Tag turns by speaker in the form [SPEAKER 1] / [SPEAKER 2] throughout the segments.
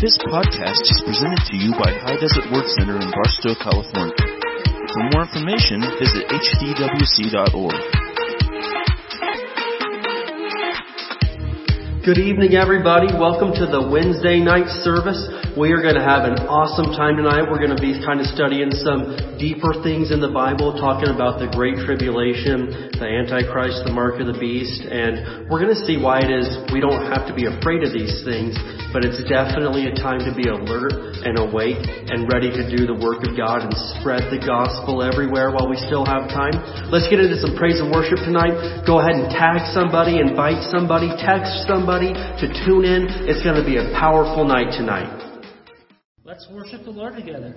[SPEAKER 1] This podcast is presented to you by High Desert Word Center in Barstow, California. For more information, visit hdwc.org.
[SPEAKER 2] Good evening, everybody. Welcome to the Wednesday night service. We are going to have an awesome time tonight. We're going to be kind of studying some deeper things in the Bible, talking about the Great Tribulation, the Antichrist, the mark of the beast, and we're going to see why it is we don't have to be afraid of these things, but it's definitely a time to be alert and awake and ready to do the work of God and spread the gospel everywhere while we still have time. Let's get into some praise and worship tonight. Go ahead and tag somebody, invite somebody, text somebody to tune in. It's going to be a powerful night tonight.
[SPEAKER 3] Let's worship the Lord together.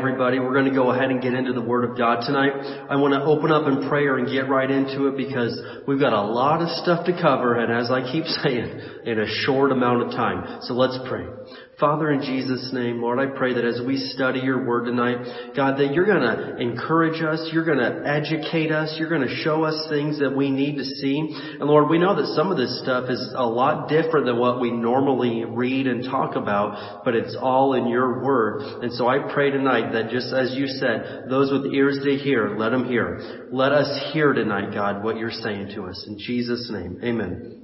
[SPEAKER 2] Everybody, we're going to go ahead and get into the Word of God tonight. I want to open up in prayer and get right into it because we've got a lot of stuff to cover and as I keep saying, in a short amount of time. So let's pray. Father, in Jesus' name, Lord, I pray that as we study your word tonight, God, that you're going to encourage us, you're going to educate us, you're going to show us things that we need to see. And Lord, we know that some of this stuff is a lot different than what we normally read and talk about, but it's all in your word. And so I pray tonight that just as you said, those with ears to hear, let them hear. Let us hear tonight, God, what you're saying to us. In Jesus' name, amen.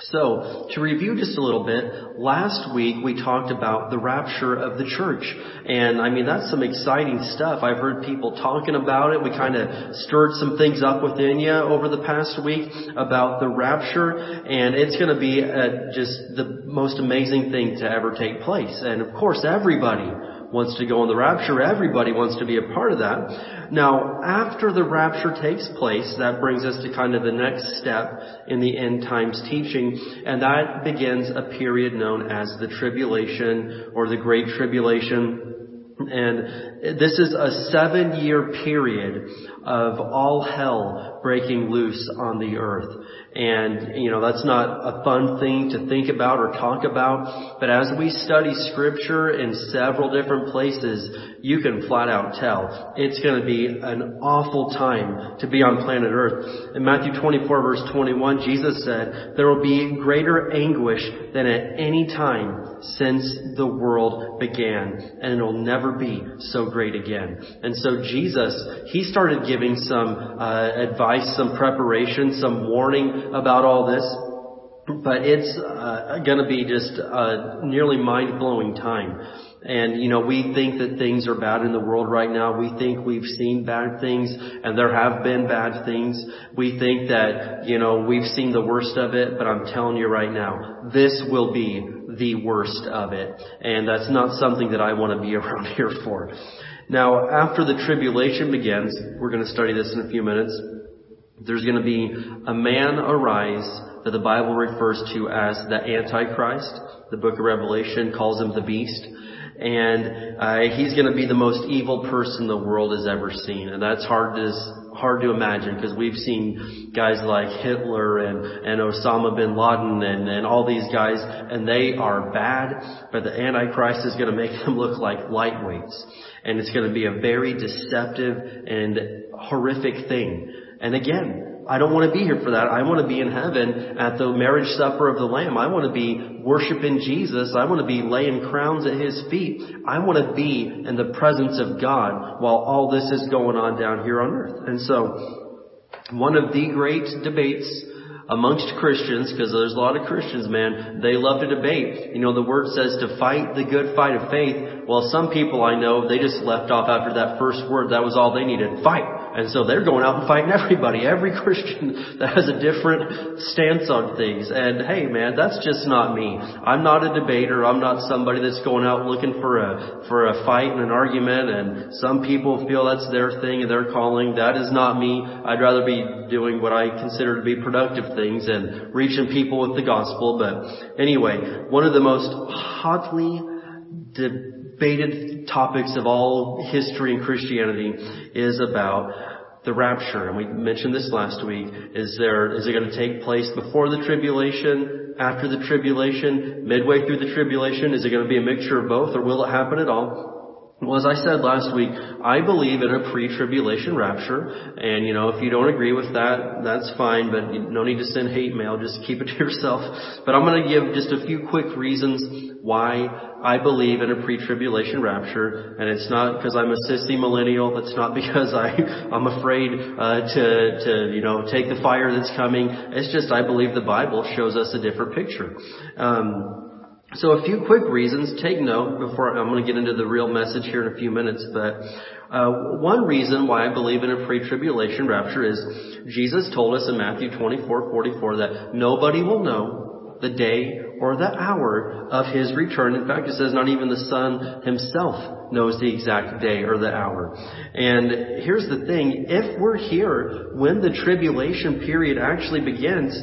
[SPEAKER 2] So, to review just a little bit, last week we talked about the rapture of the church. And I mean, that's some exciting stuff. I've heard people talking about it. We kind of stirred some things up within you over the past week about the rapture. And it's going to be uh, just the most amazing thing to ever take place. And of course, everybody wants to go in the rapture. Everybody wants to be a part of that. Now, after the rapture takes place, that brings us to kind of the next step in the end times teaching, and that begins a period known as the tribulation or the great tribulation. And this is a seven year period of all hell breaking loose on the earth. And, you know, that's not a fun thing to think about or talk about. But as we study scripture in several different places, you can flat out tell it's going to be an awful time to be on planet earth. In Matthew 24 verse 21, Jesus said, there will be greater anguish than at any time since the world began. And it'll never be so great again. And so Jesus, He started giving some uh, advice, some preparation, some warning about all this. But it's uh, going to be just a nearly mind-blowing time. And, you know, we think that things are bad in the world right now. We think we've seen bad things and there have been bad things. We think that, you know, we've seen the worst of it, but I'm telling you right now, this will be the worst of it. And that's not something that I want to be around here for. Now, after the tribulation begins, we're going to study this in a few minutes, there's going to be a man arise that the Bible refers to as the Antichrist. The book of Revelation calls him the beast. And uh, he's going to be the most evil person the world has ever seen. And that's hard to hard to imagine because we've seen guys like Hitler and, and Osama bin Laden and, and all these guys and they are bad, but the Antichrist is going to make them look like lightweights. And it's going to be a very deceptive and horrific thing. And again, I don't want to be here for that. I want to be in heaven at the marriage supper of the Lamb. I want to be worshiping Jesus. I want to be laying crowns at His feet. I want to be in the presence of God while all this is going on down here on earth. And so, one of the great debates amongst Christians, because there's a lot of Christians, man, they love to debate. You know, the word says to fight the good fight of faith. Well, some people I know, they just left off after that first word. That was all they needed. Fight. And so they're going out and fighting everybody, every Christian that has a different stance on things. And hey man, that's just not me. I'm not a debater. I'm not somebody that's going out looking for a, for a fight and an argument. And some people feel that's their thing and their calling. That is not me. I'd rather be doing what I consider to be productive things and reaching people with the gospel. But anyway, one of the most hotly debated topics of all history and Christianity is about the rapture. And we mentioned this last week. Is there, is it going to take place before the tribulation, after the tribulation, midway through the tribulation? Is it going to be a mixture of both or will it happen at all? Well, as I said last week, I believe in a pre-tribulation rapture, and you know, if you don't agree with that, that's fine, but no need to send hate mail, just keep it to yourself. But I'm to give just a few quick reasons why I believe in a pre-tribulation rapture, and it's not because I'm a sissy millennial, it's not because I, I'm afraid uh, to, to, you know, take the fire that's coming, it's just I believe the Bible shows us a different picture. Um, so a few quick reasons. Take note before I'm going to get into the real message here in a few minutes. But uh, one reason why I believe in a pre-tribulation rapture is Jesus told us in Matthew 24:44 that nobody will know the day or the hour of His return. In fact, it says not even the Son Himself knows the exact day or the hour. And here's the thing: if we're here when the tribulation period actually begins,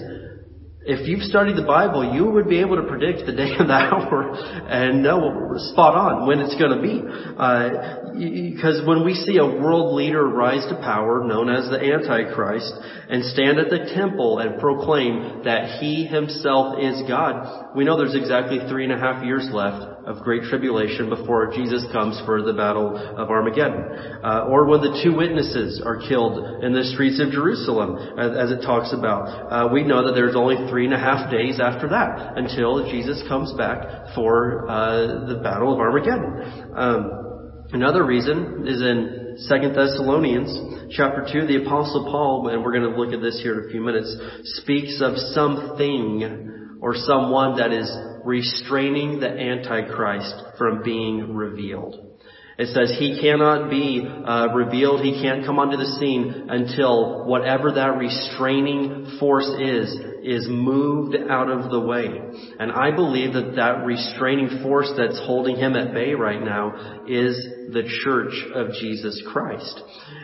[SPEAKER 2] if you've studied the Bible, you would be able to predict the day and the hour and know spot on when it's going to be. Because uh, when we see a world leader rise to power, known as the Antichrist, and stand at the temple and proclaim that he himself is God, we know there's exactly three and a half years left of great tribulation before Jesus comes for the battle of Armageddon. Uh, or when the two witnesses are killed in the streets of Jerusalem, as, as it talks about. Uh, we know that there's only three and a half days after that until Jesus comes back for uh, the battle of Armageddon. Um, another reason is in Second Thessalonians chapter 2, the apostle Paul, and we're going to look at this here in a few minutes, speaks of something or someone that is restraining the Antichrist from being revealed. It says he cannot be uh, revealed, he can't come onto the scene until whatever that restraining force is, is moved out of the way. And I believe that that restraining force that's holding him at bay right now is the church of Jesus Christ.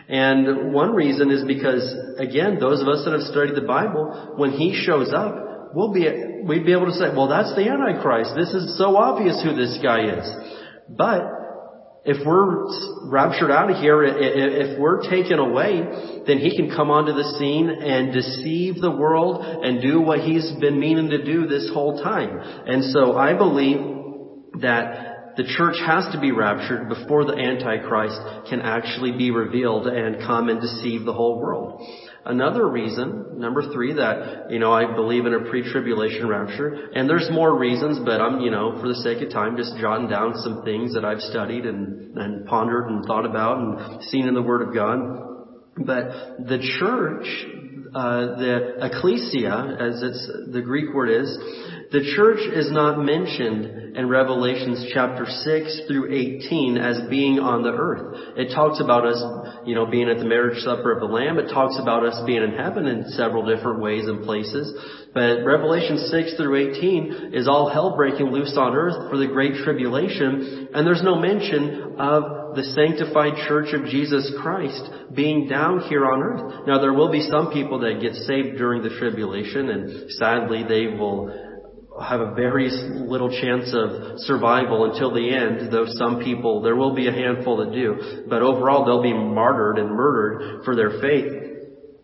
[SPEAKER 2] And one reason is because, again, those of us that have studied the Bible, when he shows up, we'll be, we'd be able to say, well, that's the Antichrist. This is so obvious who this guy is. But, if we're raptured out of here, if we're taken away, then he can come onto the scene and deceive the world and do what he's been meaning to do this whole time. And so I believe that the church has to be raptured before the Antichrist can actually be revealed and come and deceive the whole world. Another reason, number three, that, you know, I believe in a pre-tribulation rapture, and there's more reasons, but I'm, you know, for the sake of time, just jotting down some things that I've studied and, and pondered and thought about and seen in the Word of God. But the church, uh, the ecclesia, as it's, the Greek word is, the church is not mentioned in Revelations chapter 6 through 18 as being on the earth. It talks about us, you know, being at the marriage supper of the Lamb. It talks about us being in heaven in several different ways and places. But Revelation 6 through 18 is all hell breaking loose on earth for the great tribulation. And there's no mention of the sanctified church of Jesus Christ being down here on earth. Now there will be some people that get saved during the tribulation and sadly they will have a very little chance of survival until the end, though some people, there will be a handful that do. But overall, they'll be martyred and murdered for their faith.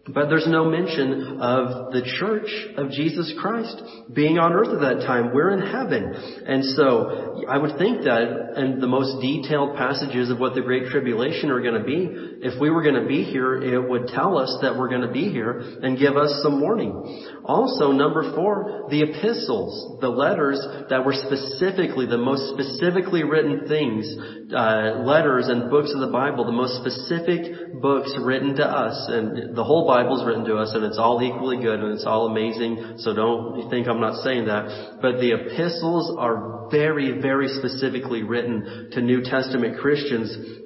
[SPEAKER 2] But there's no mention of the church of Jesus Christ being on earth at that time. We're in heaven. And so I would think that in the most detailed passages of what the Great Tribulation are going to be, if we were going to be here, it would tell us that we're going to be here and give us some warning. Also, number four, the epistles, the letters that were specifically, the most specifically written things, uh, letters and books of the Bible, the most specific books written to us, and the whole Bible's written to us and it's all equally good and it's all amazing, so don't think I'm not saying that. But the epistles are very, very specifically written to New Testament Christians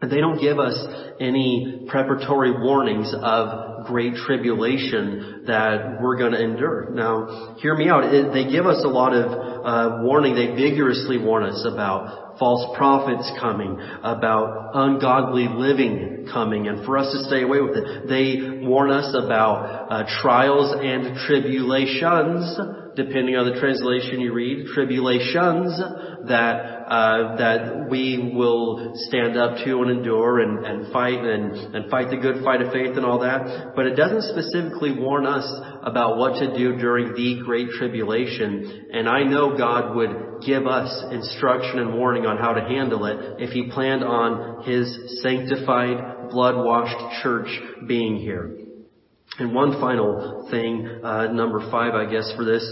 [SPEAKER 2] they don't give us any preparatory warnings of great tribulation that we're going to endure. Now, hear me out. They give us a lot of uh, warning. They vigorously warn us about false prophets coming, about ungodly living coming, and for us to stay away with it. They warn us about uh, trials and tribulations, depending on the translation you read, tribulations that uh, that we will stand up to and endure and, and fight and, and fight the good fight of faith and all that. But it doesn't specifically warn us about what to do during the great tribulation. And I know God would give us instruction and warning on how to handle it if He planned on His sanctified, blood-washed church being here. And one final thing, uh, number five, I guess, for this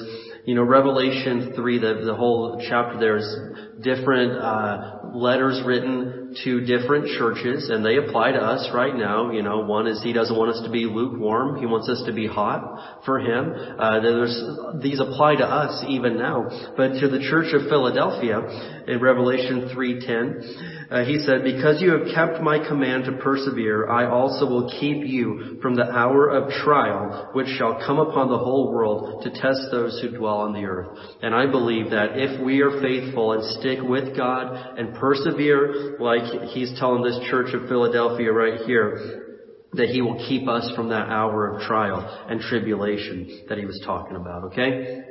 [SPEAKER 2] you know, Revelation 3, the, the whole chapter there is different uh, letters written to different churches, and they apply to us right now. You know, one is He doesn't want us to be lukewarm; He wants us to be hot for Him. Uh, there's these apply to us even now. But to the church of Philadelphia, in Revelation 3:10. Uh, he said, Because you have kept my command to persevere, I also will keep you from the hour of trial which shall come upon the whole world to test those who dwell on the earth. And I believe that if we are faithful and stick with God and persevere, like he's telling this church of Philadelphia right here, that he will keep us from that hour of trial and tribulation that he was talking about, okay?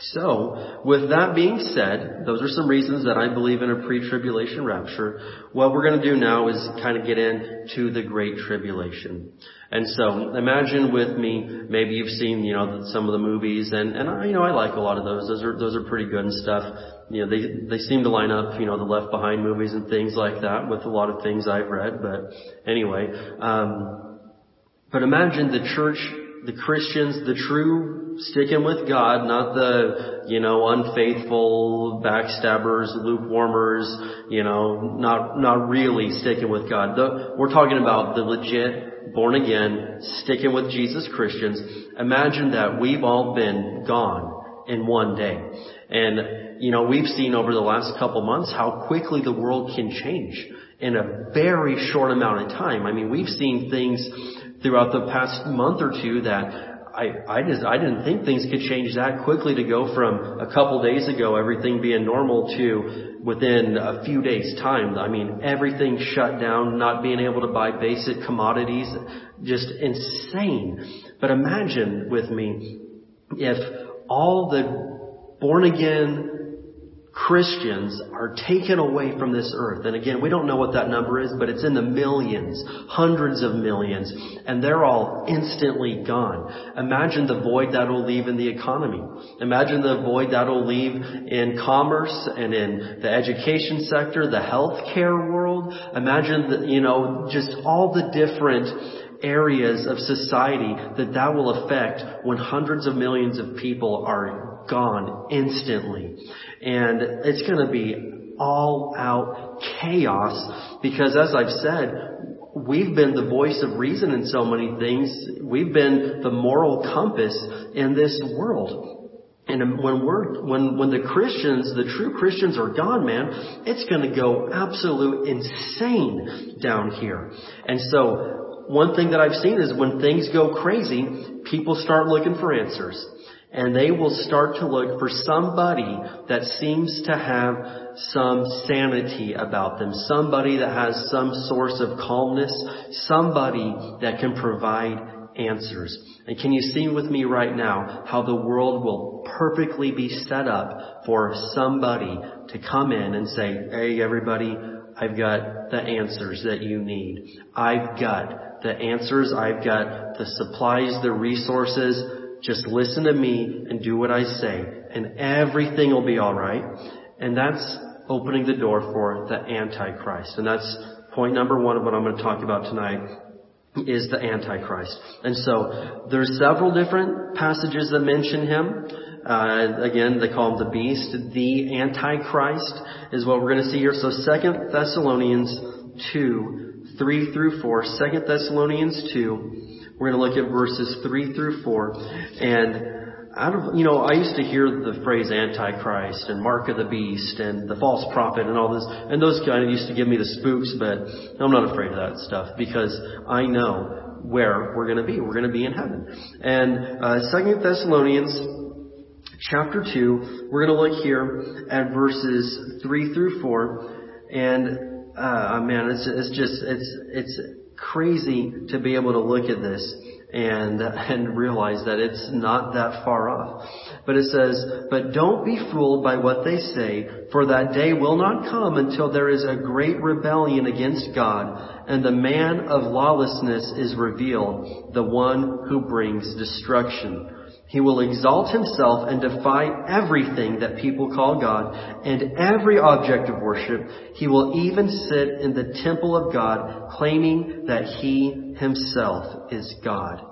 [SPEAKER 2] So, with that being said, those are some reasons that I believe in a pre-tribulation rapture. What we're going to do now is kind of get into the Great Tribulation. And so, imagine with me, maybe you've seen, you know, some of the movies, and, and I, you know, I like a lot of those. Those are, those are pretty good and stuff. You know, they, they seem to line up, you know, the Left Behind movies and things like that with a lot of things I've read, but anyway, um, but imagine the church, the Christians, the true sticking with God, not the, you know, unfaithful, backstabbers, lukewarmers, you know, not, not really sticking with God. The, we're talking about the legit, born again, sticking with Jesus Christians. Imagine that we've all been gone in one day. And, you know, we've seen over the last couple months how quickly the world can change in a very short amount of time. I mean, we've seen things throughout the past month or two that I, I just, I didn't think things could change that quickly to go from a couple days ago, everything being normal to within a few days time. I mean, everything shut down, not being able to buy basic commodities, just insane. But imagine with me if all the born again Christians are taken away from this earth. And again, we don't know what that number is, but it's in the millions, hundreds of millions, and they're all instantly gone. Imagine the void that will leave in the economy. Imagine the void that will leave in commerce and in the education sector, the healthcare world. Imagine the, you know, just all the different areas of society that that will affect when hundreds of millions of people are gone instantly. And it's going to be all out chaos because as I've said, we've been the voice of reason in so many things. We've been the moral compass in this world. And when we're, when, when the Christians, the true Christians are gone, man, it's gonna go absolute insane down here. And so, one thing that I've seen is when things go crazy, people start looking for answers and they will start to look for somebody that seems to have some sanity about them, somebody that has some source of calmness, somebody that can provide answers. And can you see with me right now how the world will perfectly be set up for somebody to come in and say, hey everybody, I've got the answers that you need. I've got the answers. I've got the supplies, the resources. Just listen to me and do what I say and everything will be alright. And that's opening the door for the Antichrist. And that's point number one of what I'm going to talk about tonight is the Antichrist. And so there's several different passages that mention him. Uh, again, they call him the beast. The Antichrist is what we're going to see here. So Second Thessalonians 2, 3 through 4. Second Thessalonians 2, we're going to look at verses 3 through 4. And out of, you know, I used to hear the phrase Antichrist and Mark of the Beast and the false prophet and all this, and those kind of used to give me the spooks, but I'm not afraid of that stuff because I know where we're going to be. We're going to be in heaven. And uh, Second Thessalonians chapter 2, we're going to look here at verses 3 through 4. And, uh, man, it's, it's just, it's, it's crazy to be able to look at this and, and realize that it's not that far off. But it says, but don't be fooled by what they say, for that day will not come until there is a great rebellion against God, and the man of lawlessness is revealed, the one who brings destruction. He will exalt himself and defy everything that people call God and every object of worship. He will even sit in the temple of God claiming that he himself is God.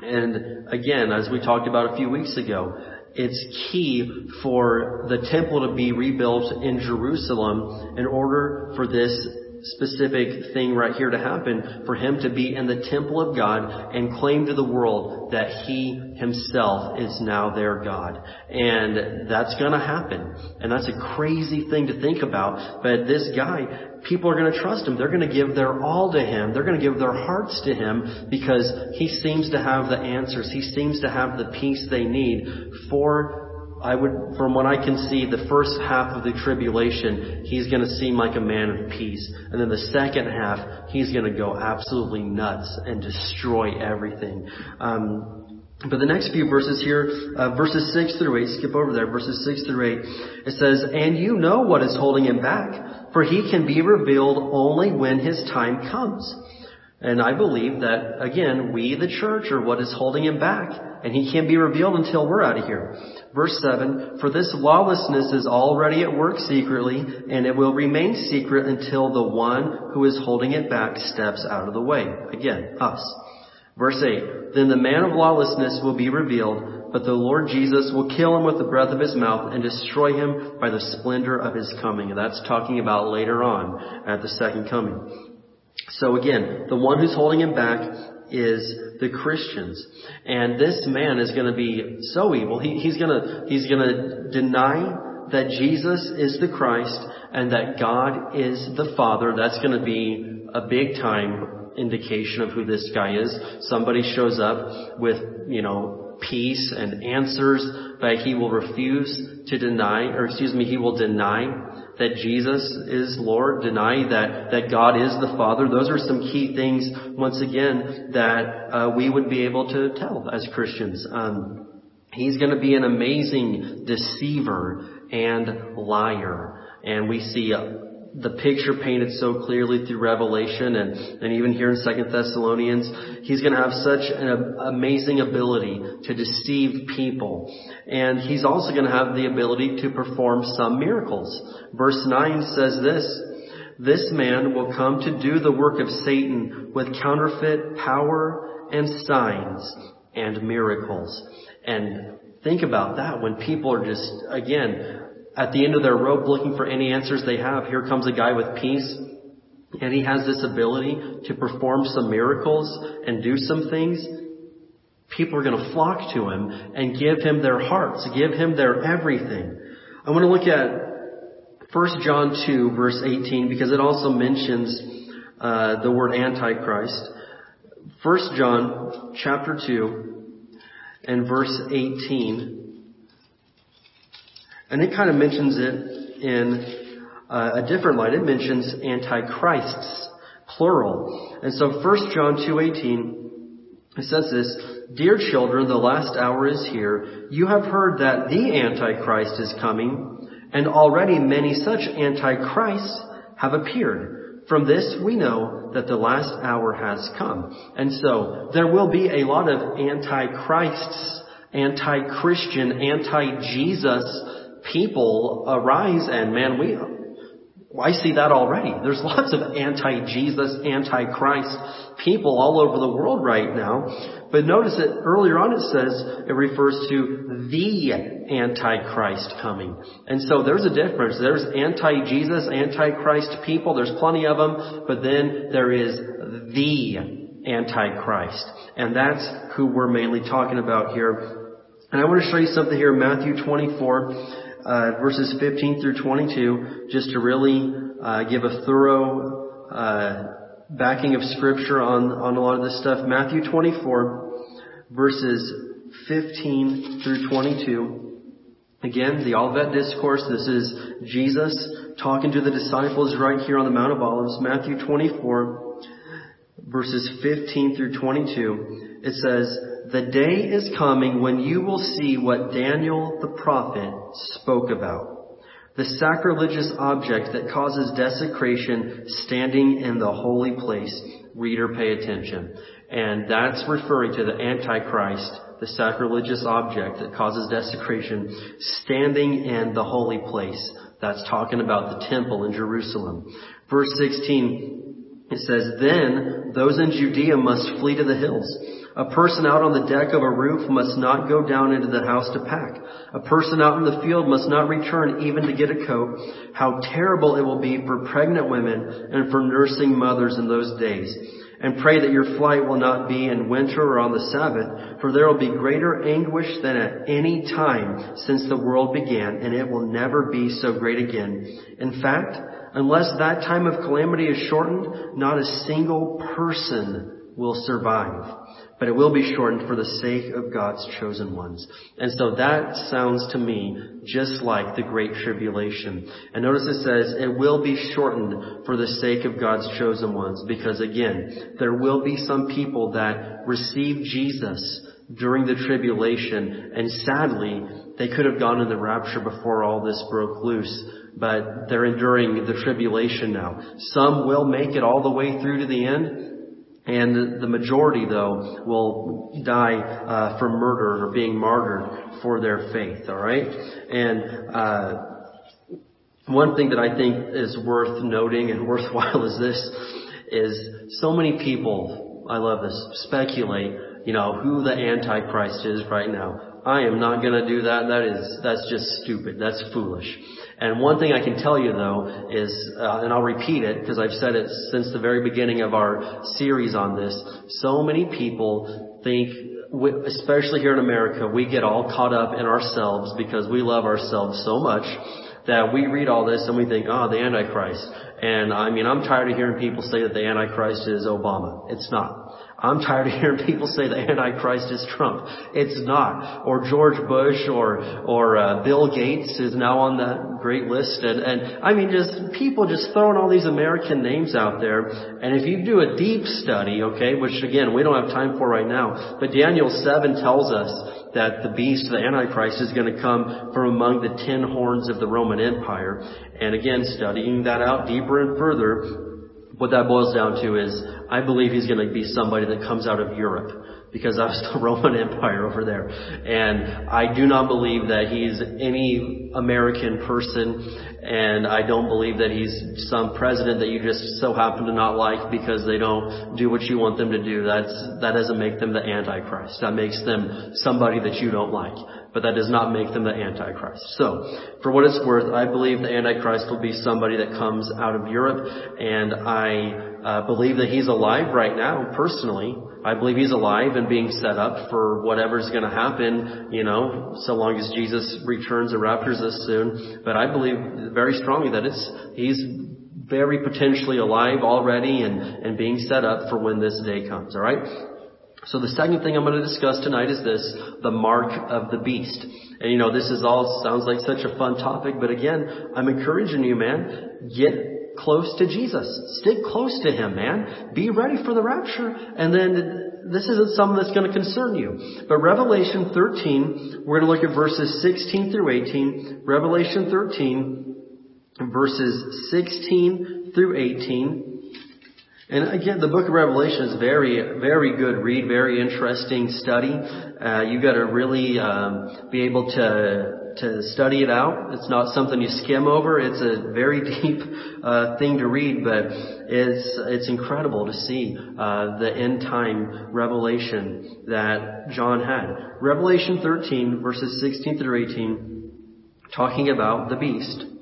[SPEAKER 2] And again, as we talked about a few weeks ago, it's key for the temple to be rebuilt in Jerusalem in order for this specific thing right here to happen for him to be in the temple of God and claim to the world that he himself is now their God. And that's gonna happen. And that's a crazy thing to think about. But this guy, people are gonna trust him. They're gonna give their all to him. They're gonna give their hearts to him because he seems to have the answers. He seems to have the peace they need for I would, from what I can see, the first half of the tribulation, he's going to seem like a man of peace. And then the second half, he's going to go absolutely nuts and destroy everything. Um, but the next few verses here, uh, verses 6 through 8, skip over there, verses 6 through 8, it says, And you know what is holding him back, for he can be revealed only when his time comes. And I believe that, again, we, the church, are what is holding him back. And he can't be revealed until we're out of here. Verse 7, For this lawlessness is already at work secretly, and it will remain secret until the one who is holding it back steps out of the way. Again, us. Verse 8, Then the man of lawlessness will be revealed, but the Lord Jesus will kill him with the breath of his mouth and destroy him by the splendor of his coming. And that's talking about later on at the second coming. So again, the one who's holding him back is the Christians. And this man is going to be so evil. He, he's going to, he's going to deny that Jesus is the Christ and that God is the Father. That's going to be a big time indication of who this guy is. Somebody shows up with, you know, peace and answers, but he will refuse to deny, or excuse me, he will deny that Jesus is Lord, deny that, that God is the Father. Those are some key things, once again, that uh, we would be able to tell as Christians. Um, he's going to be an amazing deceiver and liar. And we see the picture painted so clearly through Revelation and, and even here in Second Thessalonians. He's going to have such an amazing ability to deceive people. And he's also going to have the ability to perform some miracles. Verse 9 says this, this man will come to do the work of Satan with counterfeit power and signs and miracles. And think about that when people are just, again, at the end of their rope looking for any answers they have, here comes a guy with peace, and he has this ability to perform some miracles and do some things. People are going to flock to him and give him their hearts, give him their everything. I want to look at 1 John 2 verse 18 because it also mentions uh, the word Antichrist. 1 John chapter 2 and verse 18 and it kind of mentions it in uh, a different light. It mentions antichrists, plural. And so 1 John 2.18, it says this, Dear children, the last hour is here. You have heard that the Antichrist is coming, and already many such Antichrists have appeared. From this we know that the last hour has come. And so there will be a lot of Antichrists, anti-Christian, anti-Jesus people arise and man, we, I see that already. There's lots of anti-Jesus, anti-Christ people all over the world right now. But notice that earlier on it says it refers to the anti-Christ coming. And so there's a difference. There's anti-Jesus, anti-Christ people. There's plenty of them. But then there is the anti-Christ. And that's who we're mainly talking about here. And I want to show you something here Matthew 24 uh, verses 15 through 22, just to really uh, give a thorough uh, backing of scripture on, on a lot of this stuff. Matthew 24, verses 15 through 22. Again, the Olivet Discourse. This is Jesus talking to the disciples right here on the Mount of Olives. Matthew 24, verses 15 through 22. It says, the day is coming when you will see what Daniel the prophet spoke about. The sacrilegious object that causes desecration standing in the holy place. Reader, pay attention. And that's referring to the Antichrist, the sacrilegious object that causes desecration standing in the holy place. That's talking about the temple in Jerusalem. Verse 16, it says, Then those in Judea must flee to the hills. A person out on the deck of a roof must not go down into the house to pack. A person out in the field must not return even to get a coat. How terrible it will be for pregnant women and for nursing mothers in those days. And pray that your flight will not be in winter or on the Sabbath, for there will be greater anguish than at any time since the world began, and it will never be so great again. In fact, unless that time of calamity is shortened, not a single person will survive. But it will be shortened for the sake of God's chosen ones. And so that sounds to me just like the Great Tribulation. And notice it says it will be shortened for the sake of God's chosen ones because again, there will be some people that receive Jesus during the tribulation and sadly, they could have gone in the rapture before all this broke loose but they're enduring the tribulation now. Some will make it all the way through to the end, and the majority, though, will die uh, for murder or being martyred for their faith. All right, and uh, one thing that I think is worth noting and worthwhile is this: is so many people. I love this. Speculate, you know, who the Antichrist is right now. I am not going to do that. That is that's just stupid. That's foolish. And one thing I can tell you though is, uh, and I'll repeat it because I've said it since the very beginning of our series on this, so many people think, especially here in America, we get all caught up in ourselves because we love ourselves so much that we read all this and we think, oh, the Antichrist. And I mean, I'm tired of hearing people say that the Antichrist is Obama. It's not. I'm tired of hearing people say the Antichrist is Trump. It's not. Or George Bush or, or uh, Bill Gates is now on the great list. And, and I mean, just people just throwing all these American names out there. And if you do a deep study, okay, which again, we don't have time for right now, but Daniel 7 tells us that the beast, the Antichrist, is going to come from among the ten horns of the Roman Empire. And again, studying that out deeper and further, what that boils down to is I believe he's going to be somebody that comes out of Europe because that's the Roman Empire over there. And I do not believe that he's any American person and I don't believe that he's some president that you just so happen to not like because they don't do what you want them to do. That's, that doesn't make them the Antichrist. That makes them somebody that you don't like. But that does not make them the Antichrist. So, for what it's worth, I believe the Antichrist will be somebody that comes out of Europe and I uh, believe that he's alive right now, personally. I believe he's alive and being set up for whatever's going to happen, you know, so long as Jesus returns or raptures us soon. But I believe very strongly that it's, he's very potentially alive already and, and being set up for when this day comes, alright? So the second thing I'm going to discuss tonight is this, the mark of the beast. And you know, this is all, sounds like such a fun topic, but again, I'm encouraging you, man, get close to Jesus. Stick close to Him, man. Be ready for the rapture. And then this isn't something that's going to concern you. But Revelation 13, we're going to look at verses 16 through 18. Revelation 13, verses 16 through 18. And again, the book of Revelation is very, very good read, very interesting study. Uh, you got to really um, be able to to study it out. It's not something you skim over. It's a very deep uh, thing to read, but it's it's incredible to see uh, the end time revelation that John had. Revelation 13, verses 16 through 18, talking about the beast.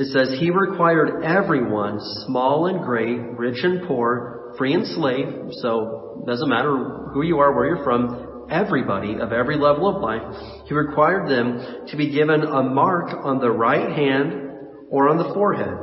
[SPEAKER 2] It says, He required everyone, small and great, rich and poor, free and slave, so doesn't matter who you are, where you're from, everybody of every level of life, he required them to be given a mark on the right hand or on the forehead.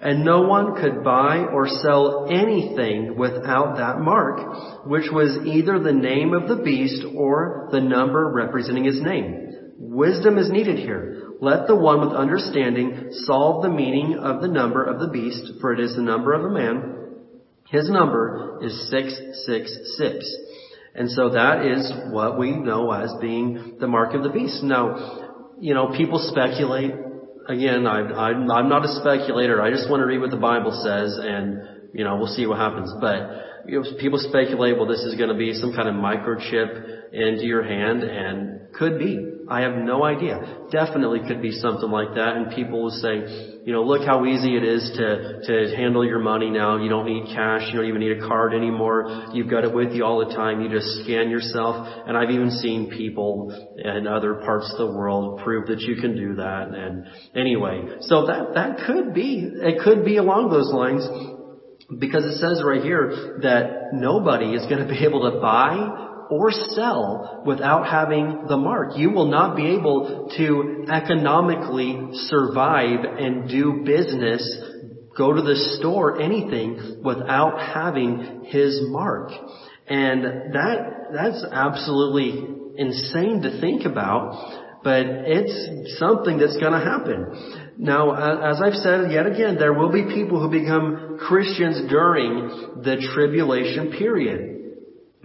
[SPEAKER 2] And no one could buy or sell anything without that mark, which was either the name of the beast or the number representing his name. Wisdom is needed here. Let the one with understanding solve the meaning of the number of the beast, for it is the number of a man. His number is 666. And so that is what we know as being the mark of the beast. Now, you know, people speculate. Again, I, I'm, I'm not a speculator. I just want to read what the Bible says and, you know, we'll see what happens. But, you know, people speculate, well, this is going to be some kind of microchip into your hand and could be. I have no idea. Definitely could be something like that. And people will say, you know, look how easy it is to, to handle your money now. You don't need cash. You don't even need a card anymore. You've got it with you all the time. You just scan yourself. And I've even seen people in other parts of the world prove that you can do that. And anyway, so that, that could be, it could be along those lines because it says right here that nobody is going to be able to buy or sell without having the mark. You will not be able to economically survive and do business, go to the store, anything without having his mark. And that, that's absolutely insane to think about, but it's something that's going to happen. Now, as I've said yet again, there will be people who become Christians during the tribulation period.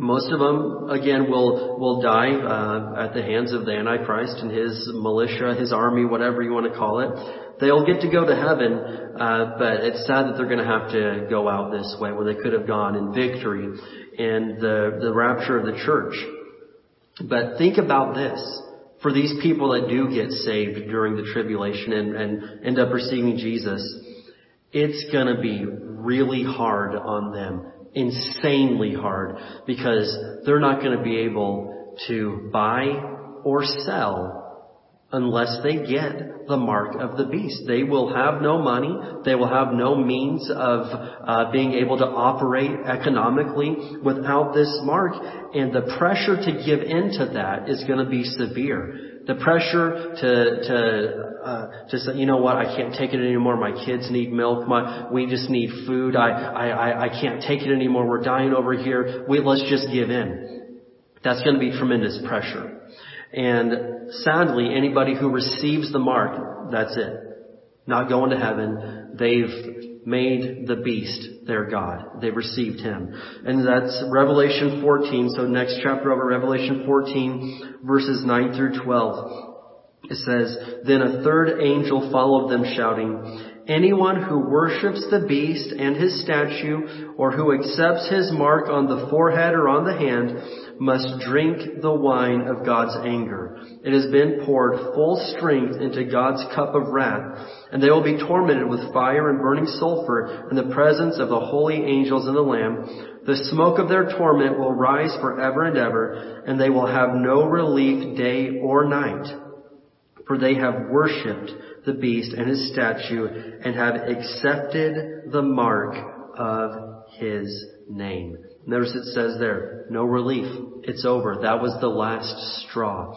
[SPEAKER 2] Most of them, again, will will die uh, at the hands of the Antichrist and his militia, his army, whatever you want to call it. They'll get to go to heaven, uh, but it's sad that they're going to have to go out this way where they could have gone in victory and the the rapture of the church. But think about this: for these people that do get saved during the tribulation and, and end up receiving Jesus, it's going to be really hard on them insanely hard because they're not going to be able to buy or sell unless they get the mark of the beast. They will have no money. They will have no means of uh, being able to operate economically without this mark. And the pressure to give into that is going to be severe. The pressure to to uh, to say, you know what, I can't take it anymore. My kids need milk. My we just need food. I I I can't take it anymore. We're dying over here. We let's just give in. That's going to be tremendous pressure. And sadly, anybody who receives the mark, that's it. Not going to heaven. They've made the beast their God. They've received him. And that's Revelation 14. So next chapter over Revelation 14 verses 9 through 12. It says, Then a third angel followed them shouting, Anyone who worships the beast and his statue, or who accepts his mark on the forehead or on the hand, must drink the wine of God's anger. It has been poured full strength into God's cup of wrath, and they will be tormented with fire and burning sulfur in the presence of the holy angels and the Lamb. The smoke of their torment will rise forever and ever, and they will have no relief day or night for they have worshipped the beast and his statue and have accepted the mark of his name. Notice it says there, no relief. It's over. That was the last straw.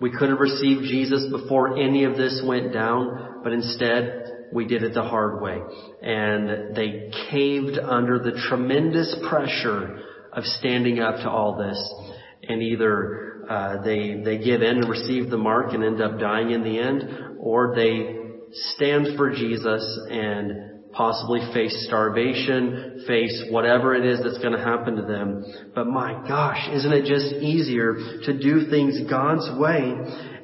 [SPEAKER 2] We could have received Jesus before any of this went down, but instead we did it the hard way. And they caved under the tremendous pressure of standing up to all this and either uh, they they give in and receive the mark and end up dying in the end, or they stand for Jesus and possibly face starvation, face whatever it is that's going to happen to them. But my gosh, isn't it just easier to do things God's way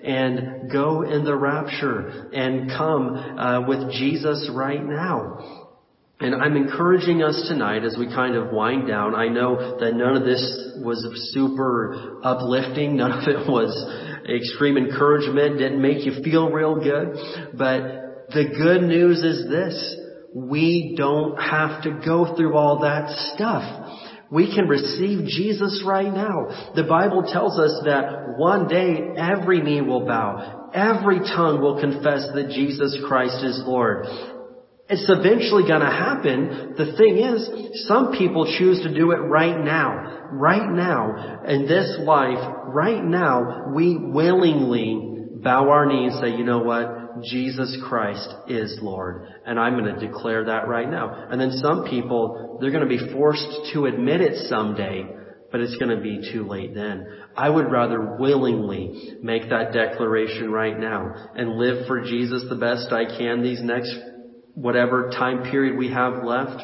[SPEAKER 2] and go in the rapture and come uh, with Jesus right now? And I'm encouraging us tonight as we kind of wind down. I know that none of this was super uplifting. None of it was extreme encouragement. Didn't make you feel real good. But the good news is this. We don't have to go through all that stuff. We can receive Jesus right now. The Bible tells us that one day every knee will bow. Every tongue will confess that Jesus Christ is Lord. It's eventually going to happen. The thing is, some people choose to do it right now. Right now, in this life, right now, we willingly bow our knee and say, you know what? Jesus Christ is Lord. And I'm going to declare that right now. And then some people, they're going to be forced to admit it someday, but it's going to be too late then. I would rather willingly make that declaration right now and live for Jesus the best I can these next whatever time period we have left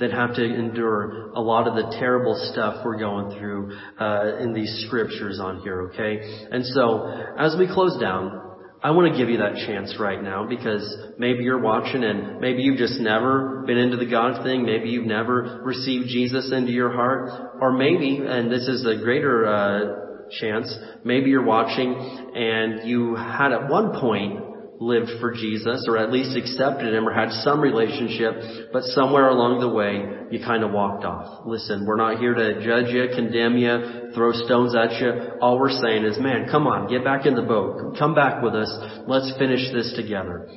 [SPEAKER 2] that have to endure a lot of the terrible stuff we're going through uh, in these scriptures on here, okay? And so, as we close down, I want to give you that chance right now because maybe you're watching and maybe you've just never been into the God thing. Maybe you've never received Jesus into your heart. Or maybe, and this is a greater uh, chance, maybe you're watching and you had at one point lived for Jesus or at least accepted him or had some relationship, but somewhere along the way you kind of walked off. Listen, we're not here to judge you, condemn you, throw stones at you. All we're saying is, man, come on, get back in the boat. Come back with us. Let's finish this together.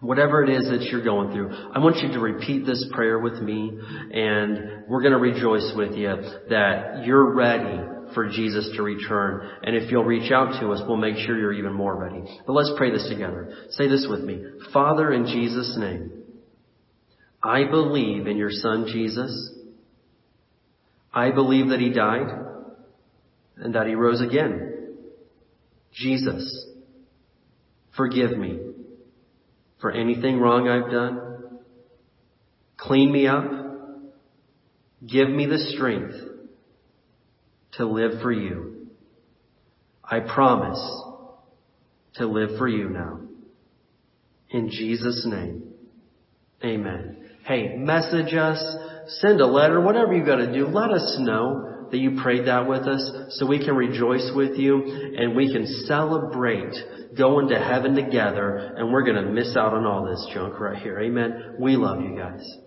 [SPEAKER 2] Whatever it is that you're going through, I want you to repeat this prayer with me and we're going to rejoice with you that you're ready for Jesus to return. And if you'll reach out to us, we'll make sure you're even more ready. But let's pray this together. Say this with me. Father, in Jesus' name, I believe in your son Jesus. I believe that He died and that He rose again. Jesus, forgive me for anything wrong I've done. Clean me up. Give me the strength to live for you. I promise to live for you now. In Jesus' name, amen. Hey, message us, send a letter, whatever you gotta do, let us know that you prayed that with us so we can rejoice with you and we can celebrate going to heaven together and we're gonna miss out on all this junk right here. Amen. We love you guys.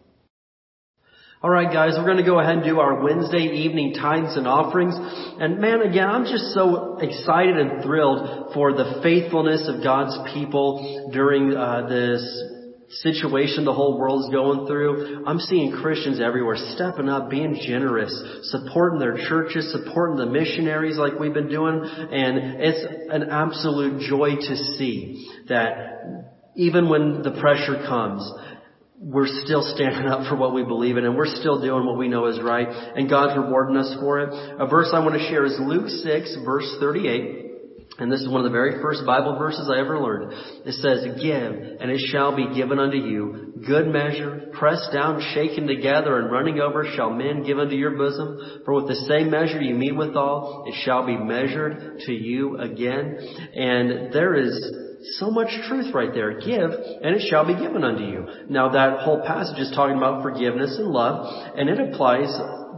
[SPEAKER 2] Alright guys, we're gonna go ahead and do our Wednesday evening tithes and offerings. And man, again, I'm just so excited and thrilled for the faithfulness of God's people during uh, this situation the whole world's going through. I'm seeing Christians everywhere stepping up, being generous, supporting their churches, supporting the missionaries like we've been doing. And it's an absolute joy to see that even when the pressure comes, we're still standing up for what we believe in and we're still doing what we know is right and God's rewarding us for it. A verse I want to share is Luke 6 verse 38. And this is one of the very first Bible verses I ever learned. It says, Give, and it shall be given unto you. Good measure, pressed down, shaken together, and running over shall men give unto your bosom. For with the same measure you mete withal, it shall be measured to you again. And there is so much truth right there. Give, and it shall be given unto you. Now that whole passage is talking about forgiveness and love, and it applies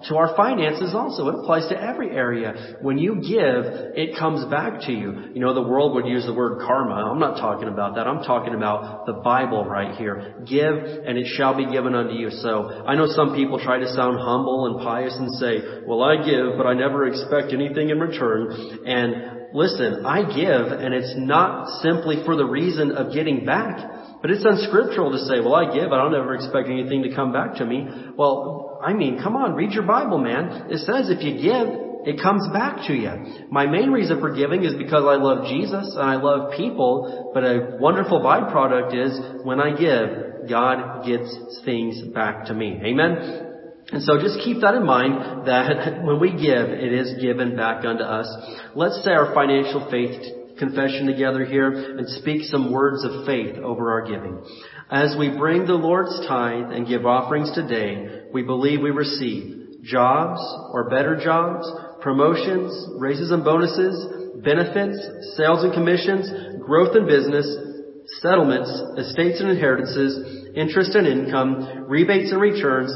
[SPEAKER 2] to our finances also. It applies to every area. When you give, it comes back to you. You know, the world would use the word karma. I'm not talking about that. I'm talking about the Bible right here. Give, and it shall be given unto you. So, I know some people try to sound humble and pious and say, well, I give, but I never expect anything in return. And listen, I give, and it's not simply for the reason of getting back. But it's unscriptural to say, well, I give, I don't ever expect anything to come back to me. Well, I mean, come on, read your Bible, man. It says if you give, it comes back to you. My main reason for giving is because I love Jesus and I love people, but a wonderful byproduct is when I give, God gets things back to me. Amen? And so just keep that in mind that when we give, it is given back unto us. Let's say our financial faith confession together here and speak some words of faith over our giving. As we bring the Lord's tithe and give offerings today, we believe we receive jobs or better jobs, promotions, raises and bonuses, benefits, sales and commissions, growth in business, settlements, estates and inheritances, interest and income, rebates and returns,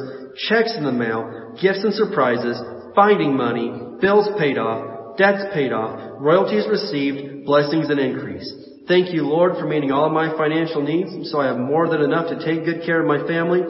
[SPEAKER 2] checks in the mail, gifts and surprises, finding money, bills paid off, debts paid off, royalties received, blessings and increase. Thank you, Lord, for meeting all of my financial needs so I have more than enough to take good care of my family,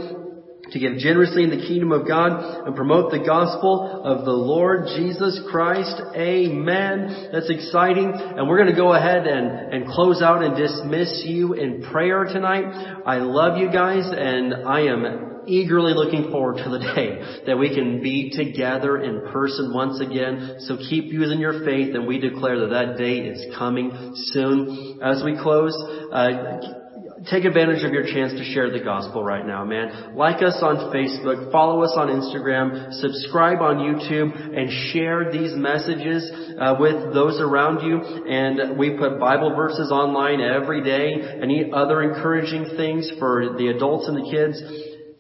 [SPEAKER 2] to give generously in the kingdom of God and promote the gospel of the Lord Jesus Christ. Amen. That's exciting. And we're going to go ahead and, and close out and dismiss you in prayer tonight. I love you guys and I am eagerly looking forward to the day that we can be together in person once again. So keep using your faith and we declare that that day is coming soon. As we close, uh, take advantage of your chance to share the gospel right now, man. Like us on Facebook, follow us on Instagram, subscribe on YouTube, and share these messages uh, with those around you. And we put Bible verses online every day and other encouraging things for the adults and the kids.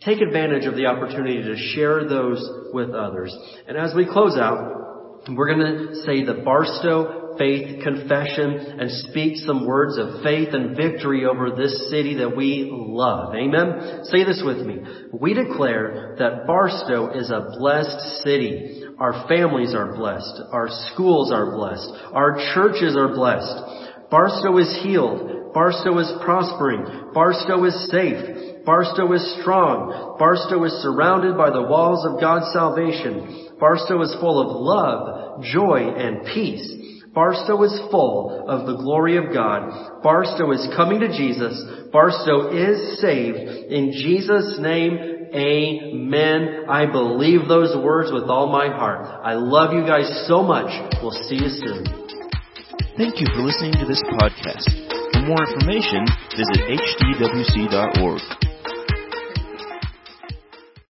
[SPEAKER 2] Take advantage of the opportunity to share those with others. And as we close out, we're going to say the Barstow faith confession and speak some words of faith and victory over this city that we love. Amen? Say this with me. We declare that Barstow is a blessed city. Our families are blessed. Our schools are blessed. Our churches are blessed. Barstow is healed. Barstow is prospering. Barstow is safe. Barstow is strong. Barstow is surrounded by the walls of God's salvation. Barstow is full of love, joy, and peace. Barstow is full of the glory of God. Barstow is coming to Jesus. Barstow is saved. In Jesus' name, amen. I believe those words with all my heart. I love you guys so much. We'll see you soon.
[SPEAKER 1] Thank you for listening to this podcast. For more information, visit hdwc.org.